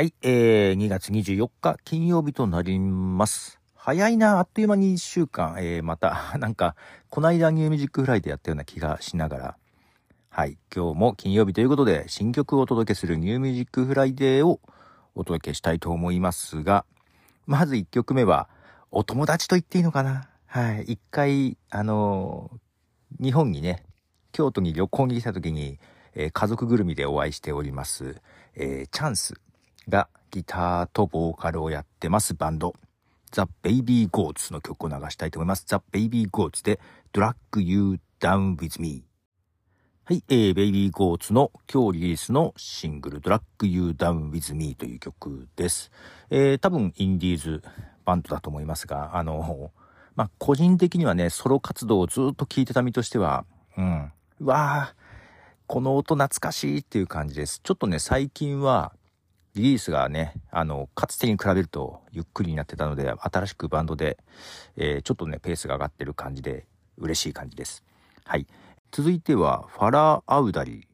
はい、えー、2月24日金曜日となります。早いな、あっという間に1週間、えー、また、なんか、こないだ New Music Friday でやったような気がしながら、はい、今日も金曜日ということで、新曲をお届けする New Music Friday をお届けしたいと思いますが、まず1曲目は、お友達と言っていいのかな。はい、一回、あのー日本にね、京都に旅行に来た時に、えー家族ぐるみでお会いしております、えーチャンス。がギターとボーカルをやってますバンド、ザ・ベイビー・ゴーツの曲を流したいと思います。ザ・ベイビー・ゴーツで Drag You Down With Me。はい、えー、ベイビー・ゴーツの今日リリースのシングル Drag You Down With Me という曲です。えー、多分インディーズバンドだと思いますが、あの、まあ、個人的にはね、ソロ活動をずっと聴いてた身としては、うん、うわーこの音懐かしいっていう感じです。ちょっとね、最近は、リリースがね、あの、かつてに比べるとゆっくりになってたので、新しくバンドで、えーちょっとね、ペースが上がってる感じで、嬉しい感じです。はい。続いては、ファラー・アウダリ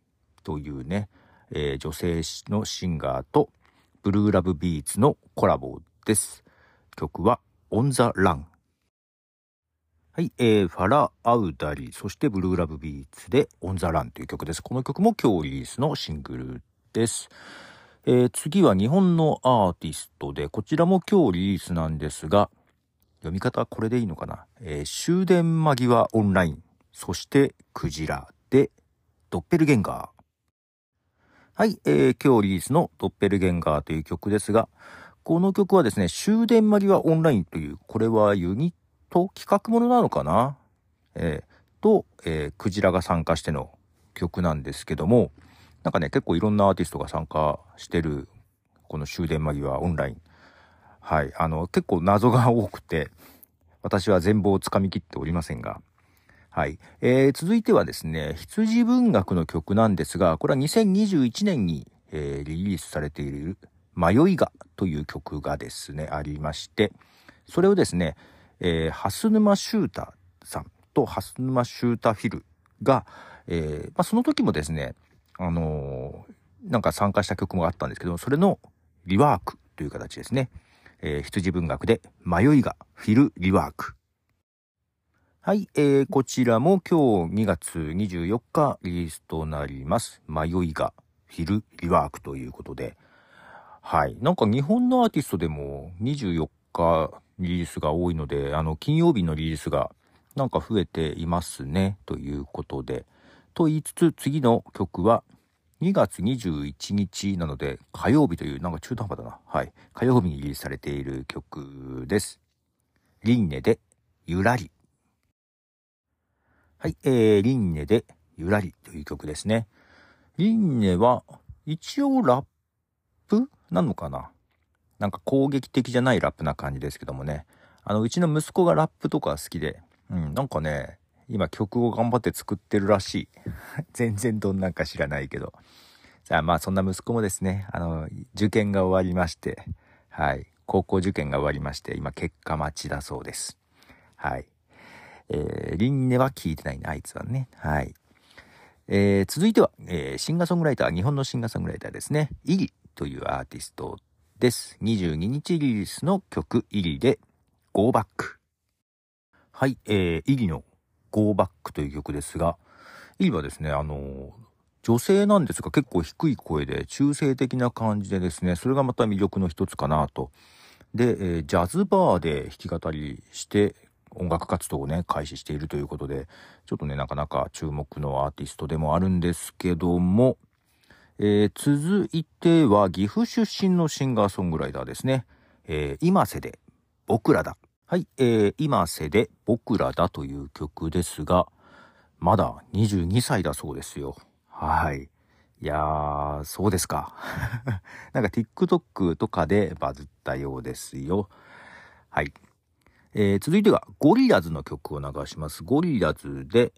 というね、えー女性のシンガーと、ブルーラブビーツのコラボです。曲は、オン・ザ・ラン。はい、えー、ファラ・アウダリ、そしてブルーラブビーツで、オン・ザ・ランという曲です。この曲も今日リリースのシングルです。えー次は日本のアーティストで、こちらも今日リリースなんですが、読み方はこれでいいのかな、えー終電間際オンライン、そしてクジラで、ドッペルゲンガー。はい、えー今日リリースのドッペルゲンガーという曲ですが、この曲はですね、終電間際オンラインという、これはユニット企画ものなのかな？えーと、えークジラが参加しての曲なんですけども、なんかね、結構いろんなアーティストが参加してる、この終電間際オンライン。はい。あの、結構謎が多くて、私は全貌をつかみきっておりませんが。はい。えー続いてはですね、羊文学の曲なんですが、これは2021年に、えーリリースされている、迷いがという曲がですね、ありまして、それをですね、えー、蓮沼シュータさんと蓮沼シュータフィルが、えーまあ、その時もですね、あのーなんか参加した曲もあったんですけど、それのリワークという形ですね。えー羊文学で迷いがフィルリワーク。はい、えーこちらも今日2月24日リリースとなります。迷いがフィルリワークということで、はい。なんか日本のアーティストでも24日リリースが多いので、あの、金曜日のリリースがなんか増えていますね、ということで。と言いつつ、次の曲は2月21日なので、火曜日という、なんか中途半端だな。はい。火曜日にリリースされている曲です。リンネで、ゆらり。はい。えー、リンネで、ゆらりという曲ですね。リンネは、一応ラップなのかななんか攻撃的じゃないラップな感じですけどもね。あの、うちの息子がラップとか好きで、うん、なんかね、今曲を頑張って作ってるらしい。全然どんなんか知らないけど。さあ、まあそんな息子もですね、あの、受験が終わりまして、はい、高校受験が終わりまして、今結果待ちだそうです。はい。えー、リンネは聞いてないね、あいつはね。はい。えー続いては、えーシンガーソングライター、日本のシンガーソングライターですね。イリというアーティストです。22日リリースの曲、イリで、Go Back。はい、えー、イリの Go Back という曲ですが、イリはですね、あの女性なんですが結構低い声で中性的な感じでですね、それがまた魅力の一つかなと。で、えジャズバーで弾き語りして音楽活動をね、開始しているということで、ちょっとね、なかなか注目のアーティストでもあるんですけども、えー続いては岐阜出身のシンガーソングライターですね。えー今瀬で僕らだ。はい、えー今瀬で僕らだという曲ですが、まだ22歳だそうですよ。はい。いやー、そうですか。なんか TikTok とかでバズったようですよ。はい。えー続いては Gorillaz の曲を流します。 Gorillaz で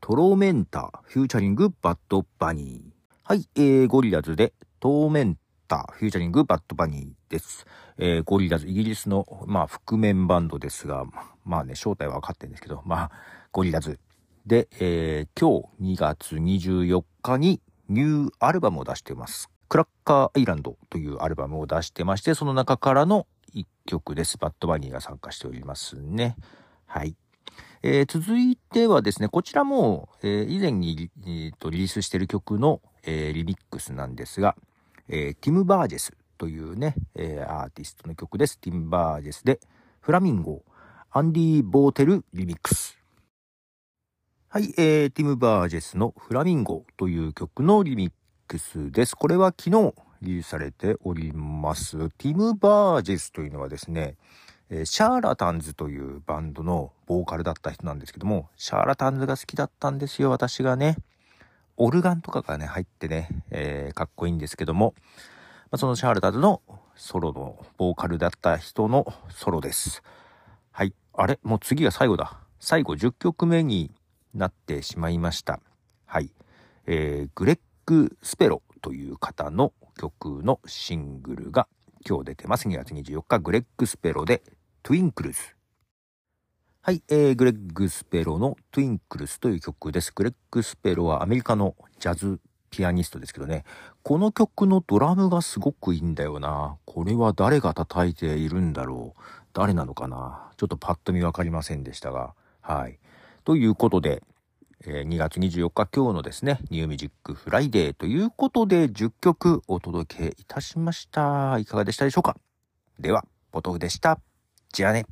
Tormenta featuring Bad Bunny。はい、えー、 Gorillaz で Tormenta featuring Bad Bunny です。えー Gorillaz、イギリスの、まあ、覆面バンドですが、まあね、正体は分かってるんですけど、まあ、 Gorillaz。で、えー今日2月24日にニューアルバムを出してます。クラッカーアイランドというアルバムを出してまして、その中からの一曲です。バッドバニーが参加しておりますね。はい。えー、続いてはですね、こちらも、えー、以前に、えーと、リリースしている曲の、えー、リミックスなんですが、えーティム・バージェスというね、えーアーティストの曲です。ティム・バージェスで、フラミンゴ、アンディ・ボーテルリミックス。はい、えー、ティム・バージェスのフラミンゴという曲のリミックスです。これは昨日リリースされております。ティム・バージェスというのはですね、えシャーラタンズというバンドのボーカルだった人なんですけども、シャーラタンズが好きだったんですよ、私がね。オルガンとかがね、入ってね、えー、かっこいいんですけども、まあ、そのシャーラタズのソロのボーカルだった人のソロです。はい。あれ？もう次が最後だ。最後10曲目になってしまいました。はい。えー、 Greg Spero という方の曲のシングルが今日出てます。2月24日、 Greg Spero で Twinkles。はい、えー、 Greg Spero の Twinkles という曲です。 Greg Spero はアメリカのジャズピアニストですけどね、この曲のドラムがすごくいいんだよな。これは誰が叩いているんだろう。誰なのかな。ちょっとパッと見わかりませんでしたが、はい。ということで、えー、2月24日今日のですね、 New Music Friday ということで10曲お届けいたしました。いかがでしたでしょうかでは、ポトフでした。じゃあね。